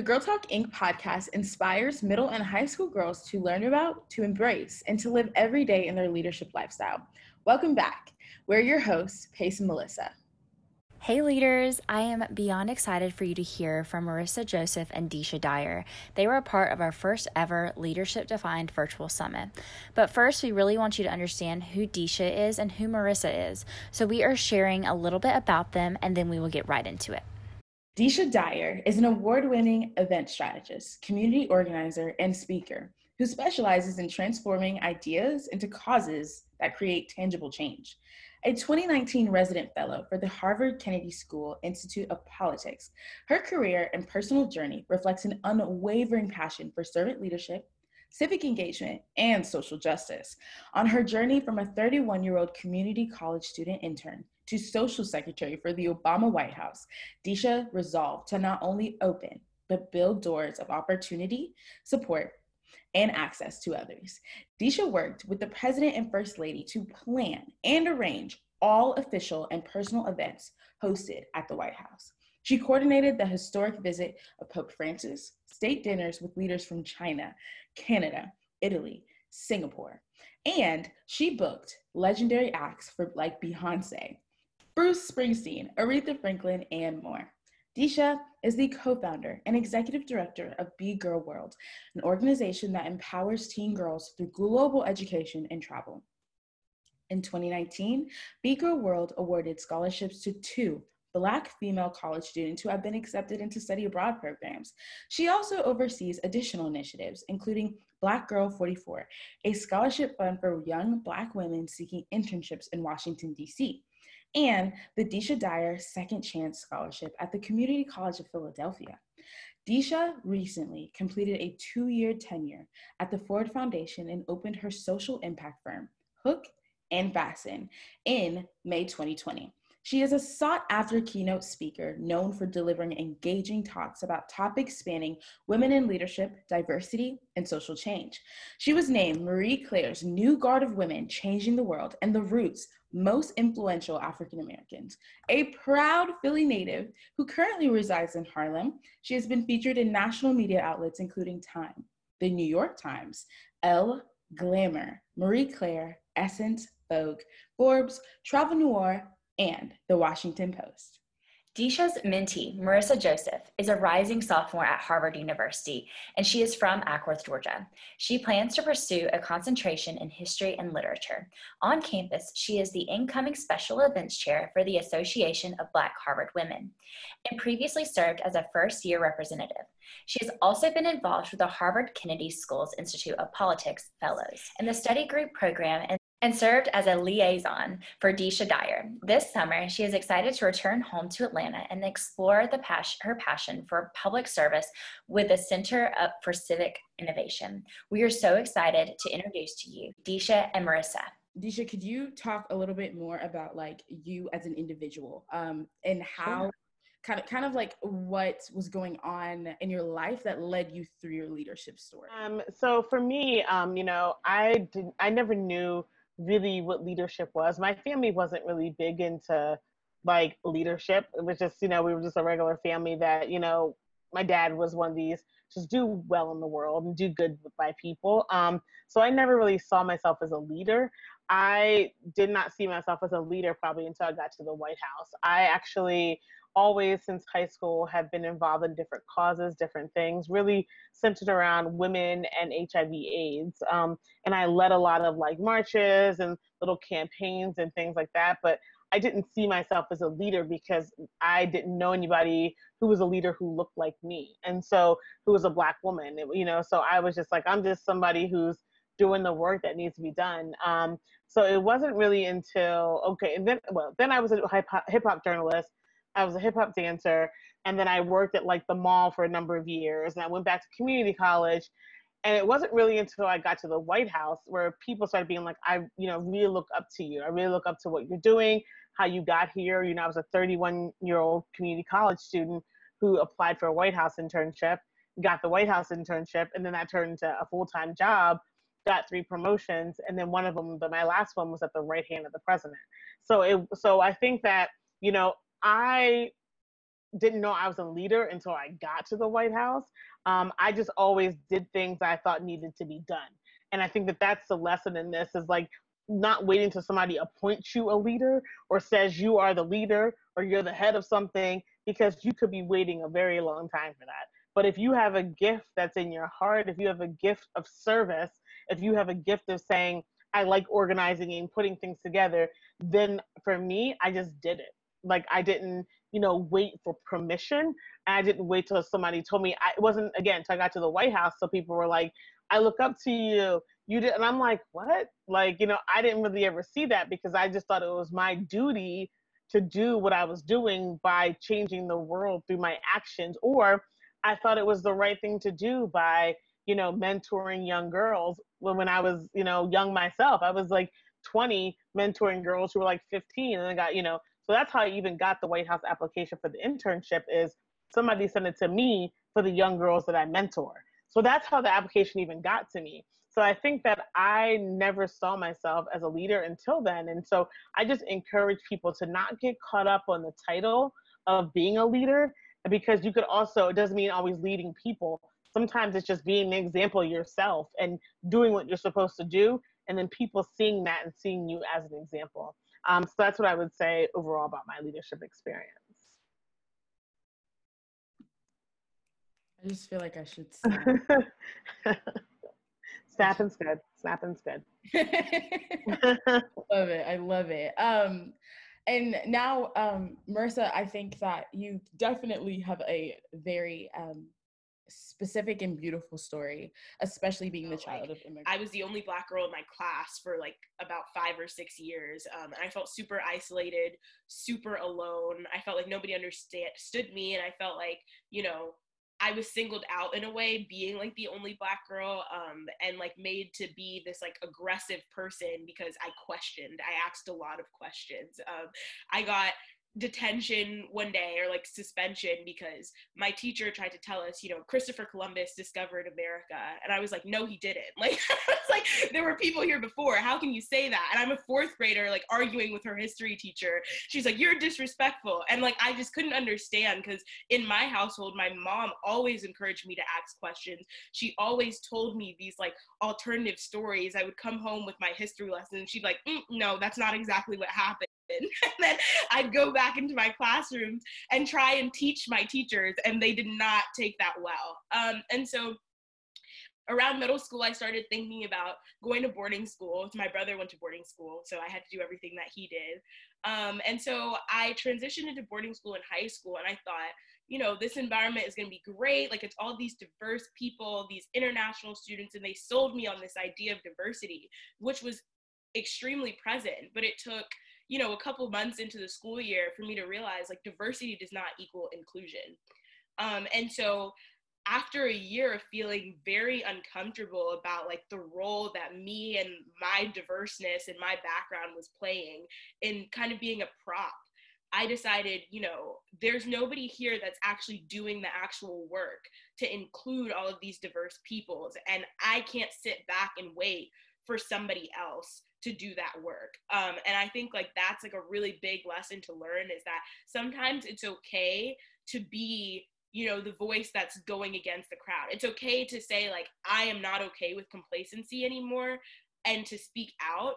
The Girl Talk Inc. podcast inspires middle and high school girls to learn about, to embrace, and to live every day in their leadership lifestyle. Welcome back. We're your hosts, Pace and Melissa. Hey leaders, I am beyond excited for you to hear from Marissa Joseph and Deesha Dyer. They were a part of our first ever Leadership Defined virtual summit. But first, we really want you to understand who Deesha is and who Marissa is. So we are sharing a little bit about them and then we will get right into it. Deesha Dyer is an award winning event strategist, community organizer, and speaker who specializes in transforming ideas into causes that create tangible change a 2019 resident fellow for the Harvard Kennedy School Institute of Politics. Her career and personal journey reflects an unwavering passion for servant leadership, civic engagement, and social justice. On her journey from a 31 year old community college student intern to social secretary for the Obama White House, Deesha resolved to not only open, but build doors of opportunity, support, and access to others. Deesha worked with the President and First Lady to plan and arrange all official and personal events hosted at the White House. She coordinated the historic visit of Pope Francis, state dinners with leaders from China, Canada, Italy, Singapore, and she booked legendary acts for like Beyonce, Bruce Springsteen, Aretha Franklin, and more. Deesha is the co-founder and executive director of Be Girl World, an organization that empowers teen girls through global education and travel. In 2019, Be Girl World awarded scholarships to two Black female college students who have been accepted into study abroad programs. She also oversees additional initiatives, including Black Girl 44, a scholarship fund for young Black women seeking internships in Washington, D.C and the Deesha Dyer Second Chance Scholarship at the Community College of Philadelphia. Deesha recently completed a two year tenure at the Ford Foundation and opened her social impact firm, Hook and Fasten, in May 2020. She is a sought after keynote speaker known for delivering engaging talks about topics spanning women in leadership, diversity, and social change. She was named Marie Claire's New Guard of Women Changing the World and the Roots most influential African Americans. A proud Philly native who currently resides in Harlem, she has been featured in national media outlets including Time, The New York Times, Elle, Glamour, Marie Claire, Essence, Vogue, Forbes, Travel Noir, and The Washington Post. Deesha's mentee, Marissa Joseph, is a rising sophomore at Harvard University, and she is from Acworth, Georgia. She plans to pursue a concentration in history and literature. On campus, she is the incoming special events chair for the Association of Black Harvard Women, and previously served as a first year representative. She has also been involved with the Harvard Kennedy School's Institute of Politics Fellows and the study group program and and served as a liaison for Deesha Dyer. This summer, she is excited to return home to Atlanta and explore the pas- her passion for public service with the Center Up for Civic Innovation. We are so excited to introduce to you Deesha and Marissa. Deesha, could you talk a little bit more about like you as an individual um, and how sure. kind of kind of like what was going on in your life that led you through your leadership story? Um, so for me, um, you know, I did I never knew really what leadership was. My family wasn't really big into like leadership. It was just, you know, we were just a regular family that, you know, my dad was one of these just do well in the world and do good by people. Um, so I never really saw myself as a leader. I did not see myself as a leader probably until I got to the White House. I actually always since high school have been involved in different causes, different things, really centered around women and HIV AIDS. Um, and I led a lot of like marches and little campaigns and things like that. But I didn't see myself as a leader because I didn't know anybody who was a leader who looked like me. And so who was a black woman, you know, so I was just like, I'm just somebody who's doing the work that needs to be done. Um, so it wasn't really until, okay, and then, well, then I was a hip hop journalist I was a hip hop dancer, and then I worked at like the mall for a number of years, and I went back to community college. And it wasn't really until I got to the White House where people started being like, I, you know, really look up to you. I really look up to what you're doing, how you got here. You know, I was a 31 year old community college student who applied for a White House internship, got the White House internship, and then that turned into a full time job got three promotions and then one of them but my last one was at the right hand of the president so it so i think that you know I didn't know I was a leader until I got to the White House. Um, I just always did things I thought needed to be done. And I think that that's the lesson in this is like not waiting until somebody appoints you a leader or says you are the leader or you're the head of something because you could be waiting a very long time for that. But if you have a gift that's in your heart, if you have a gift of service, if you have a gift of saying, I like organizing and putting things together, then for me, I just did it. Like I didn't, you know, wait for permission. I didn't wait till somebody told me. I, it wasn't again until I got to the White House. So people were like, "I look up to you. You did," and I'm like, "What?" Like, you know, I didn't really ever see that because I just thought it was my duty to do what I was doing by changing the world through my actions, or I thought it was the right thing to do by, you know, mentoring young girls. When when I was, you know, young myself, I was like 20 mentoring girls who were like 15, and I got, you know, so that's how I even got the White House application for the internship is somebody sent it to me for the young girls that I mentor. So that's how the application even got to me. So I think that I never saw myself as a leader until then. And so I just encourage people to not get caught up on the title of being a leader because you could also, it doesn't mean always leading people. Sometimes it's just being an example yourself and doing what you're supposed to do, and then people seeing that and seeing you as an example. Um, so that's what I would say overall about my leadership experience. I just feel like I should snap. Snapping's good. Snapping's good. love it. I love it. Um, and now, um, Marissa, I think that you definitely have a very um, specific and beautiful story, especially being the child like, of immigrants. I was the only black girl in my class for like about five or six years. Um, and I felt super isolated, super alone. I felt like nobody understood me. And I felt like, you know, I was singled out in a way, being like the only black girl, um, and like made to be this like aggressive person because I questioned. I asked a lot of questions. Um, I got detention one day or like suspension because my teacher tried to tell us, you know, Christopher Columbus discovered America. And I was like, no, he didn't. Like, it's like there were people here before. How can you say that? And I'm a fourth grader, like arguing with her history teacher. She's like, you're disrespectful. And like, I just couldn't understand because in my household, my mom always encouraged me to ask questions. She always told me these like alternative stories. I would come home with my history lesson she'd be like, mm, no, that's not exactly what happened. and then I'd go back into my classrooms and try and teach my teachers, and they did not take that well. Um, and so around middle school, I started thinking about going to boarding school. My brother went to boarding school, so I had to do everything that he did. Um, and so I transitioned into boarding school in high school, and I thought, you know, this environment is going to be great. Like, it's all these diverse people, these international students, and they sold me on this idea of diversity, which was extremely present. But it took you know, a couple months into the school year for me to realize like diversity does not equal inclusion. Um, and so after a year of feeling very uncomfortable about like the role that me and my diverseness and my background was playing in kind of being a prop I decided, you know, there's nobody here that's actually doing the actual work to include all of these diverse peoples. And I can't sit back and wait for somebody else to do that work. Um, and I think like that's like a really big lesson to learn is that sometimes it's okay to be you know the voice that's going against the crowd. It's okay to say like i am not okay with complacency anymore and to speak out.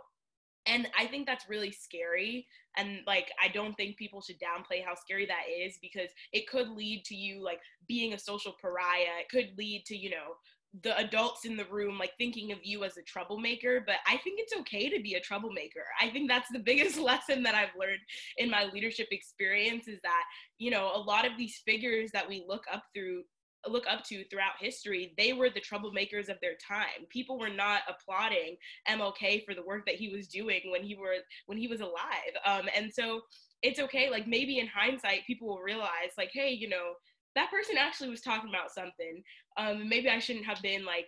And i think that's really scary. And like i don't think people should downplay how scary that is because it could lead to you like being a social pariah. It could lead to you know the adults in the room like thinking of you as a troublemaker but i think it's okay to be a troublemaker. I think that's the biggest lesson that i've learned in my leadership experience is that you know a lot of these figures that we look up through look up to throughout history they were the troublemakers of their time. People were not applauding mlk for the work that he was doing when he were when he was alive. Um, and so it's okay like maybe in hindsight people will realize like hey you know that person actually was talking about something. Um, maybe I shouldn't have been like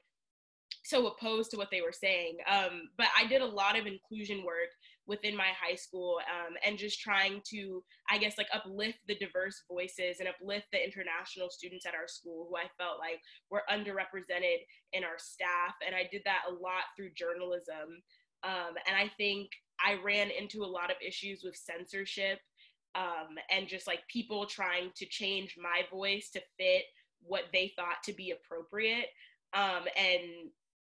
so opposed to what they were saying. Um, but I did a lot of inclusion work within my high school um, and just trying to, I guess, like uplift the diverse voices and uplift the international students at our school who I felt like were underrepresented in our staff. And I did that a lot through journalism. Um, and I think I ran into a lot of issues with censorship um, and just like people trying to change my voice to fit what they thought to be appropriate. Um, and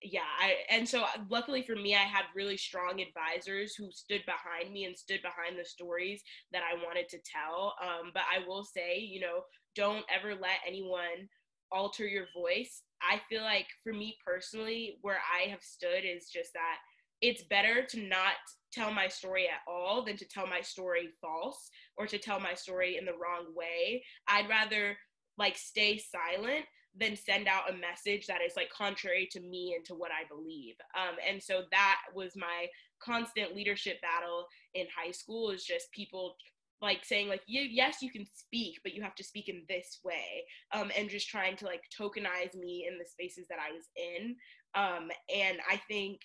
yeah, I and so uh, luckily for me, I had really strong advisors who stood behind me and stood behind the stories that I wanted to tell. Um, but I will say, you know, don't ever let anyone alter your voice. I feel like for me personally, where I have stood is just that it's better to not tell my story at all than to tell my story false or to tell my story in the wrong way. I'd rather like stay silent than send out a message that is like contrary to me and to what I believe. Um, and so that was my constant leadership battle in high school is just people like saying like yes you can speak but you have to speak in this way um, and just trying to like tokenize me in the spaces that i was in um, and i think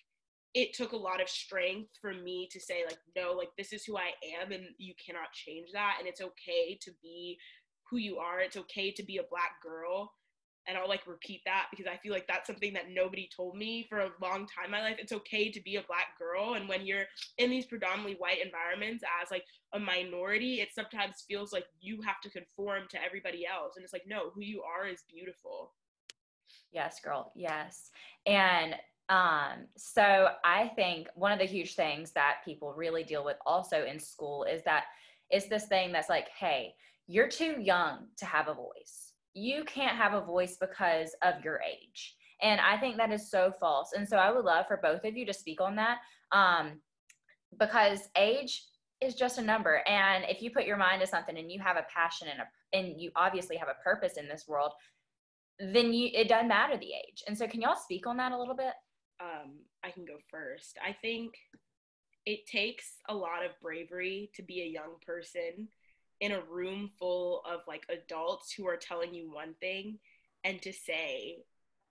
it took a lot of strength for me to say like no like this is who i am and you cannot change that and it's okay to be who you are it's okay to be a black girl and I'll like repeat that because I feel like that's something that nobody told me for a long time in my life. It's okay to be a black girl. And when you're in these predominantly white environments as like a minority, it sometimes feels like you have to conform to everybody else. And it's like, no, who you are is beautiful. Yes, girl. Yes. And um, so I think one of the huge things that people really deal with also in school is that it's this thing that's like, hey, you're too young to have a voice. You can't have a voice because of your age. And I think that is so false. And so I would love for both of you to speak on that um, because age is just a number. And if you put your mind to something and you have a passion and, a, and you obviously have a purpose in this world, then you, it doesn't matter the age. And so can y'all speak on that a little bit? um, I can go first. I think it takes a lot of bravery to be a young person in a room full of like adults who are telling you one thing and to say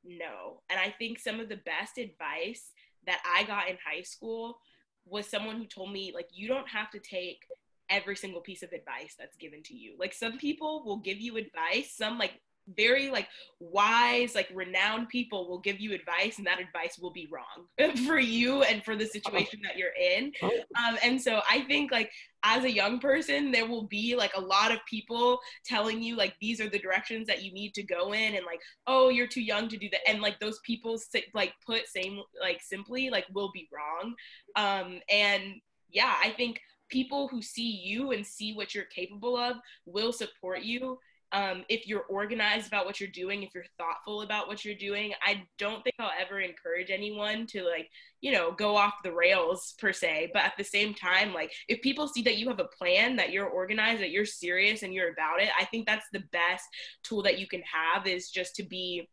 no. And I think some of the best advice that I got in high school was someone who told me like you don't have to take every single piece of advice that's given to you. Like some people will give you advice, some like very like wise like renowned people will give you advice and that advice will be wrong for you and for the situation that you're in. Oh. um, and so i think like as a young person there will be like a lot of people telling you like these are the directions that you need to go in and like oh you're too young to do that. And like those people like put same like simply like will be wrong. Um and yeah i think people who see you and see what you're capable of will support you um, if you're organized about what you're doing, if you're thoughtful about what you're doing, I don't think I'll ever encourage anyone to like, you know, go off the rails per se. But at the same time, like if people see that you have a plan, that you're organized, that you're serious and you're about it, I think that's the best tool that you can have is just to be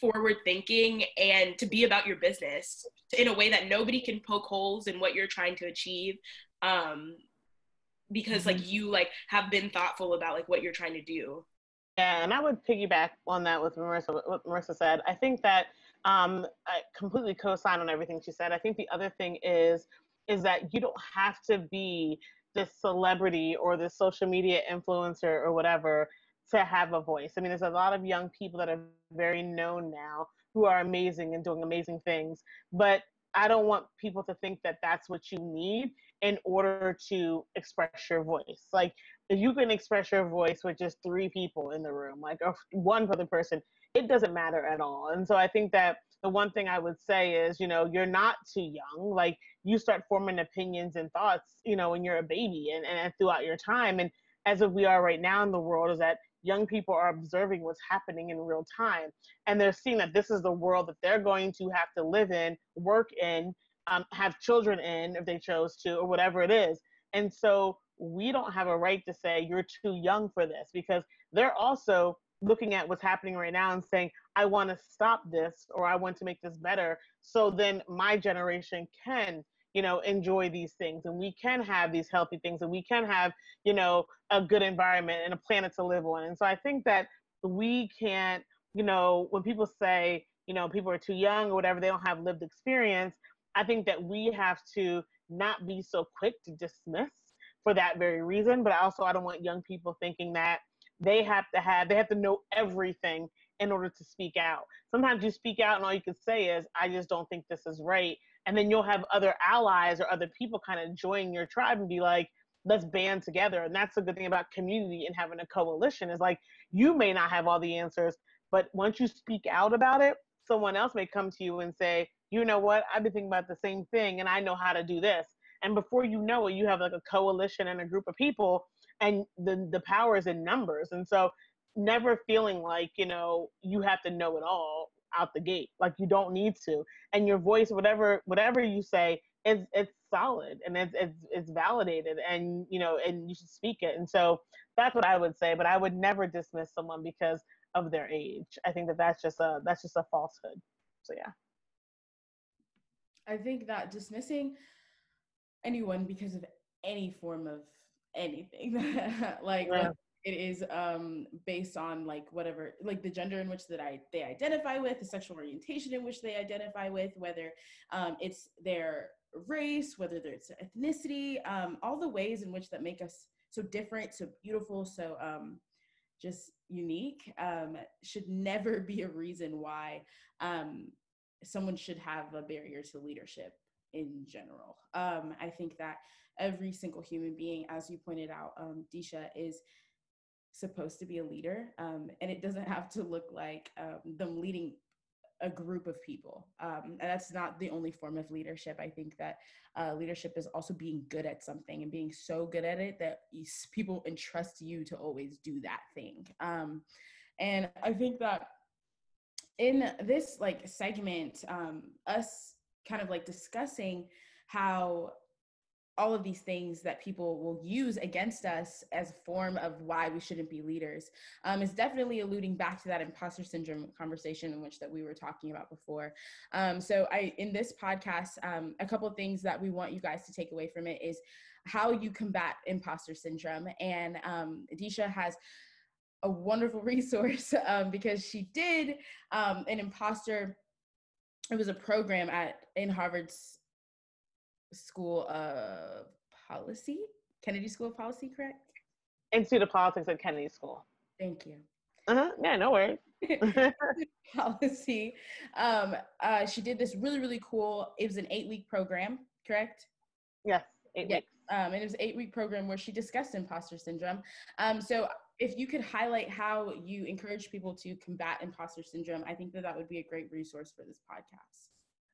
forward thinking and to be about your business in a way that nobody can poke holes in what you're trying to achieve. Um, because mm-hmm. like you like have been thoughtful about like what you're trying to do. Yeah and i would piggyback on that with marissa what marissa said. I think that um, i completely co-sign on everything she said. I think the other thing is is that you don't have to be this celebrity or this social media influencer or whatever to have a voice. I mean there's a lot of young people that are very known now who are amazing and doing amazing things but I don't want people to think that that's what you need in order to express your voice. Like, if you can express your voice with just three people in the room, like one other person, it doesn't matter at all. And so I think that the one thing I would say is, you know, you're not too young. Like, you start forming opinions and thoughts, you know, when you're a baby and, and throughout your time. And as we are right now in the world, is that young people are observing what's happening in real time and they're seeing that this is the world that they're going to have to live in work in um, have children in if they chose to or whatever it is. And so we don't have a right to say you're too young for this because they're also looking at what's happening right now and saying i want to stop this or i want to make this better so then my generation can you know enjoy these things and we can have these healthy things and we can have you know a good environment and a planet to live on. And so i think that we can't you know when people say you know people are too young or whatever they don't have lived experience i think that we have to not be so quick to dismiss for that very reason but also i don't want young people thinking that they have to have they have to know everything in order to speak out sometimes you speak out and all you can say is i just don't think this is right and then you'll have other allies or other people kind of join your tribe and be like let's band together. And that's a good thing about community and having a coalition is like you may not have all the answers, but once you speak out about it, someone else may come to you and say, you know what, I've been thinking about the same thing and I know how to do this. And before you know it, you have like a coalition and a group of people and the the power is in numbers. And so never feeling like, you know, you have to know it all out the gate. Like you don't need to. And your voice, whatever whatever you say, is it's solid and it's it's it's validated and you know and you should speak it and so that's what i would say but i would never dismiss someone because of their age i think that that's just a that's just a falsehood so yeah i think that dismissing anyone because of any form of anything like, yeah. it is um based on like whatever like the gender in which that I they identify with the sexual orientation in which they identify with whether um it's their race, whether it's ethnicity, um, all the ways in which that make us so different, so beautiful, so um, just unique, um, should never be a reason why um, someone should have a barrier to leadership in general. Um, I think that every single human being, as you pointed out, um, Deesha, is supposed to be a leader, um, and it doesn't have to look like um, them leading a group of people. Um, and that's not the only form of leadership. I think that uh, leadership is also being good at something and being so good at it that people entrust you to always do that thing. Um, and I think that in this like segment, um, us kind of like discussing how all of these things that people will use against us as a form of why we shouldn't be leaders um, is definitely alluding back to that imposter syndrome conversation in which that we were talking about before. Um, so i in this podcast um, a couple of things that we want you guys to take away from it is how you combat imposter syndrome. And um, Deesha has a wonderful resource um, because she did um, an imposter it was a program at in harvard's School of Policy, Kennedy School of Policy, correct? Institute of Politics at Kennedy School. Thank you. Uh-huh. Yeah, no worries. policy. Um, uh, she did this really, really cool. It was an eight-week program, correct? Yes, eight yeah. weeks. Um, and it was an eight-week program where she discussed imposter syndrome. Um, so if you could highlight how you encourage people to combat imposter syndrome, I think that that would be a great resource for this podcast.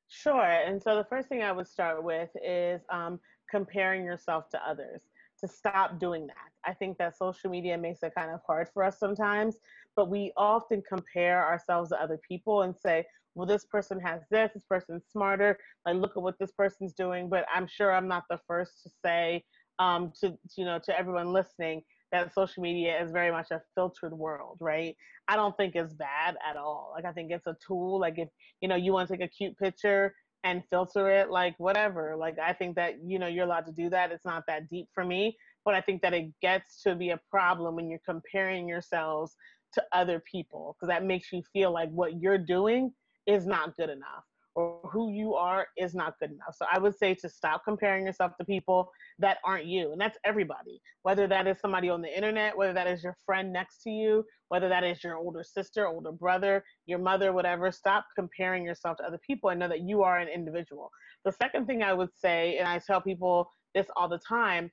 Sure. And so the first thing I would start with is um, comparing yourself to others to stop doing that. I think that social media makes it kind of hard for us sometimes, but we often compare ourselves to other people and say, well, this person has this, this person's smarter, like look at what this person's doing. But I'm sure I'm not the first to say um, to, you know, to everyone listening that social media is very much a filtered world, right? I don't think it's bad at all. Like I think it's a tool. Like if you know you want to take a cute picture and filter it, like whatever. Like I think that you know you're allowed to do that. It's not that deep for me, but I think that it gets to be a problem when you're comparing yourselves to other people because that makes you feel like what you're doing is not good enough or who you are is not good enough. So I would say to stop comparing yourself to people that aren't you. And that's everybody, whether that is somebody on the internet, whether that is your friend next to you, whether that is your older sister, older brother, your mother, whatever. Stop comparing yourself to other people and know that you are an individual. The second thing I would say, and I tell people this all the time,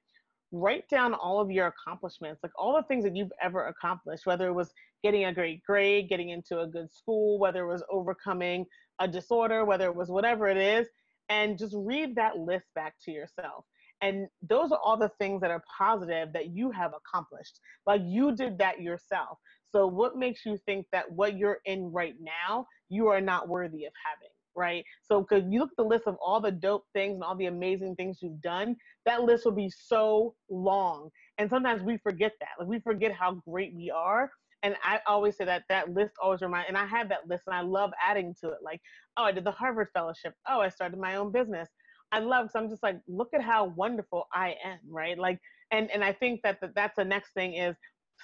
write down all of your accomplishments, like all the things that you've ever accomplished, whether it was getting a great grade, getting into a good school, whether it was overcoming a disorder, whether it was whatever it is, and just read that list back to yourself. And those are all the things that are positive that you have accomplished. Like you did that yourself. So, what makes you think that what you're in right now, you are not worthy of having? Right. So, because you look at the list of all the dope things and all the amazing things you've done, that list will be so long. And sometimes we forget that. Like, we forget how great we are and I always say that that list always reminds, and I have that list and I love adding to it. Like, oh, I did the Harvard Fellowship. Oh, I started my own business. I love, so I'm just like, look at how wonderful I am, right? Like, and, and I think that the, that's the next thing is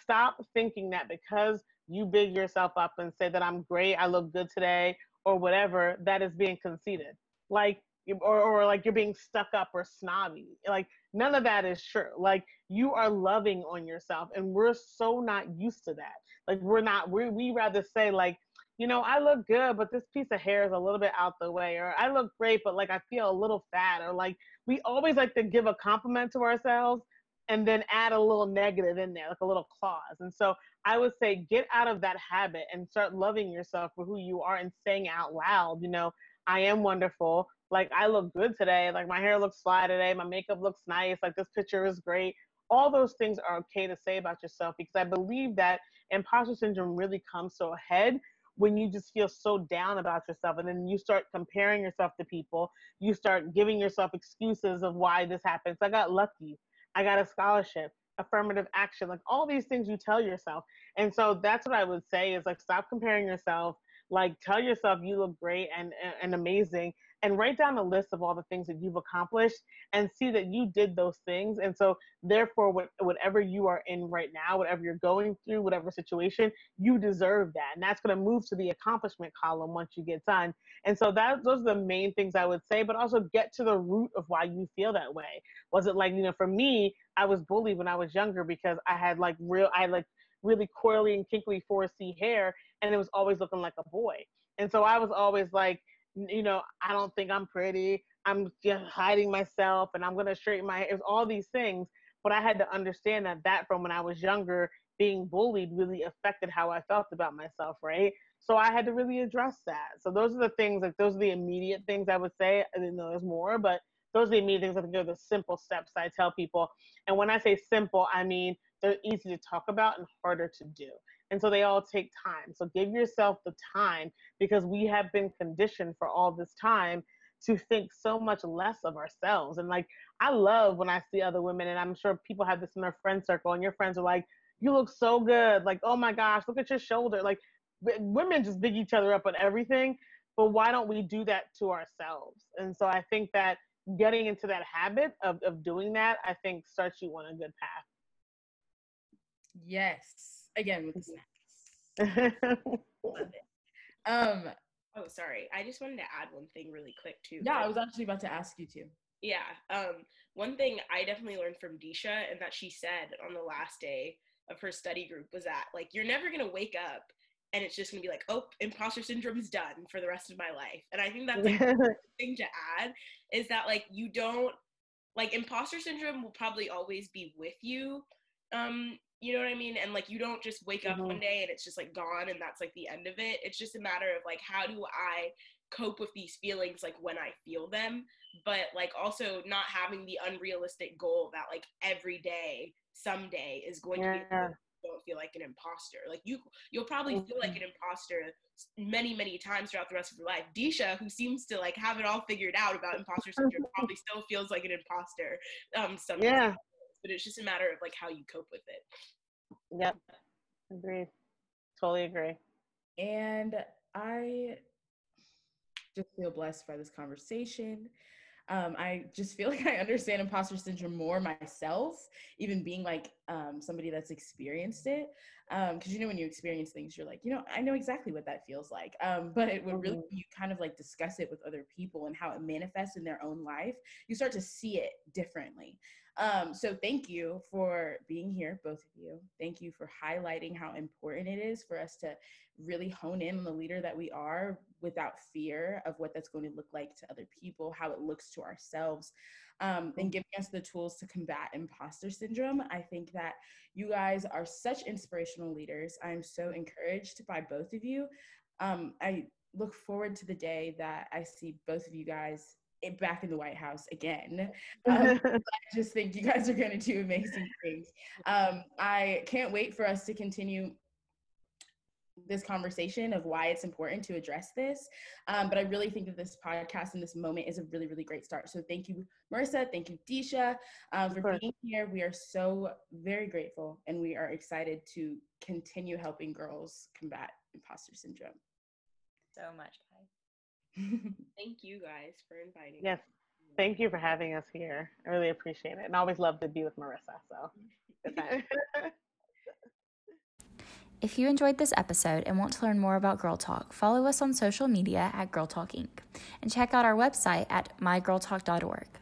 stop thinking that because you big yourself up and say that I'm great, I look good today, or whatever, that is being conceited. Like, or, or like you're being stuck up or snobby. Like none of that is true. Like you are loving on yourself, and we're so not used to that. Like we're not. We we rather say like, you know, I look good, but this piece of hair is a little bit out the way, or I look great, but like I feel a little fat, or like we always like to give a compliment to ourselves and then add a little negative in there, like a little clause. And so I would say get out of that habit and start loving yourself for who you are and saying out loud, you know, I am wonderful. Like I look good today. Like my hair looks fly today. My makeup looks nice. Like this picture is great. All those things are okay to say about yourself because I believe that imposter syndrome really comes to a head when you just feel so down about yourself and then you start comparing yourself to people you start giving yourself excuses of why this happens i got lucky i got a scholarship affirmative action like all these things you tell yourself and so that's what i would say is like stop comparing yourself like tell yourself you look great and, and, and amazing and write down a list of all the things that you've accomplished and see that you did those things. And so, therefore, what, whatever you are in right now, whatever you're going through, whatever situation, you deserve that. And that's going to move to the accomplishment column once you get done. And so, that those are the main things I would say, but also get to the root of why you feel that way. Was it like, you know, for me, I was bullied when I was younger because I had like real, I had like really coily and kinkly 4C hair, and it was always looking like a boy. And so I was always like, you know, I don't think I'm pretty. I'm just hiding myself and I'm going to straighten my hair. It was all these things. But I had to understand that that from when I was younger, being bullied really affected how I felt about myself, right? So I had to really address that. So those are the things, like those are the immediate things I would say. I didn't know there's more, but those are the immediate things I think are the simple steps I tell people. And when I say simple, I mean they're easy to talk about and harder to do. And so they all take time. So give yourself the time because we have been conditioned for all this time to think so much less of ourselves. And like, I love when I see other women, and I'm sure people have this in their friend circle, and your friends are like, you look so good. Like, oh my gosh, look at your shoulder. Like, women just big each other up on everything. But why don't we do that to ourselves? And so I think that getting into that habit of, of doing that, I think starts you on a good path. Yes again with the snacks. Love it. Um. Oh, sorry. I just wanted to add one thing really quick too. Yeah, I was actually about to ask you too. Yeah. Um. One thing I definitely learned from Deesha and that she said on the last day of her study group was that like you're never gonna wake up and it's just gonna be like, oh, imposter syndrome's done for the rest of my life. And I think that's like thing to add is that like you don't like imposter syndrome will probably always be with you um you know what I mean? And like you don't just wake up mm-hmm. one day and it's just like gone and that's like the end of it. It's just a matter of like how do I cope with these feelings like when I feel them, but like also not having the unrealistic goal that like every day, someday is going yeah. to be don't feel like an imposter. Like you you'll probably feel like mm-hmm. an imposter many, many times throughout the rest of your life. Deesha, who seems to like have it all figured out about imposter syndrome, probably still feels like an imposter um sometimes. Yeah but it's just a matter of like how you cope with it. Yep. Agree. Totally agree. And I just feel blessed by this conversation. Um, I just feel like I understand imposter syndrome more myself, even being like um, somebody that's experienced it. Because um, you know, when you experience things, you're like, you know, I know exactly what that feels like. Um, but it would really, mm-hmm. you kind of like discuss it with other people and how it manifests in their own life, you start to see it differently. Um, so thank you for being here, both of you. Thank you for highlighting how important it is for us to really hone in on the leader that we are without fear of what that's going to look like to other people, how it looks to ourselves, um, and giving us the tools to combat imposter syndrome. I think that you guys are such inspirational leaders. I'm so encouraged by both of you. Um, I look forward to the day that I see both of you guys back in the White House again. Um, I just think you guys are going to do amazing things. Um, I can't wait for us to continue this conversation of why it's important to address this. Um, but I really think that this podcast and this moment is a really, really great start. So thank you, Marissa. Thank you, Deesha, um, for being here. We are so very grateful and we are excited to continue helping girls combat imposter syndrome. So much, guys. Thank you guys for inviting yes. Thank you for having us here. I really appreciate it. And I always love to be with Marissa. So If you enjoyed this episode and want to learn more about Girl Talk, follow us on social media at Girl Talk Inc. and check out our website at mygirltalk.org.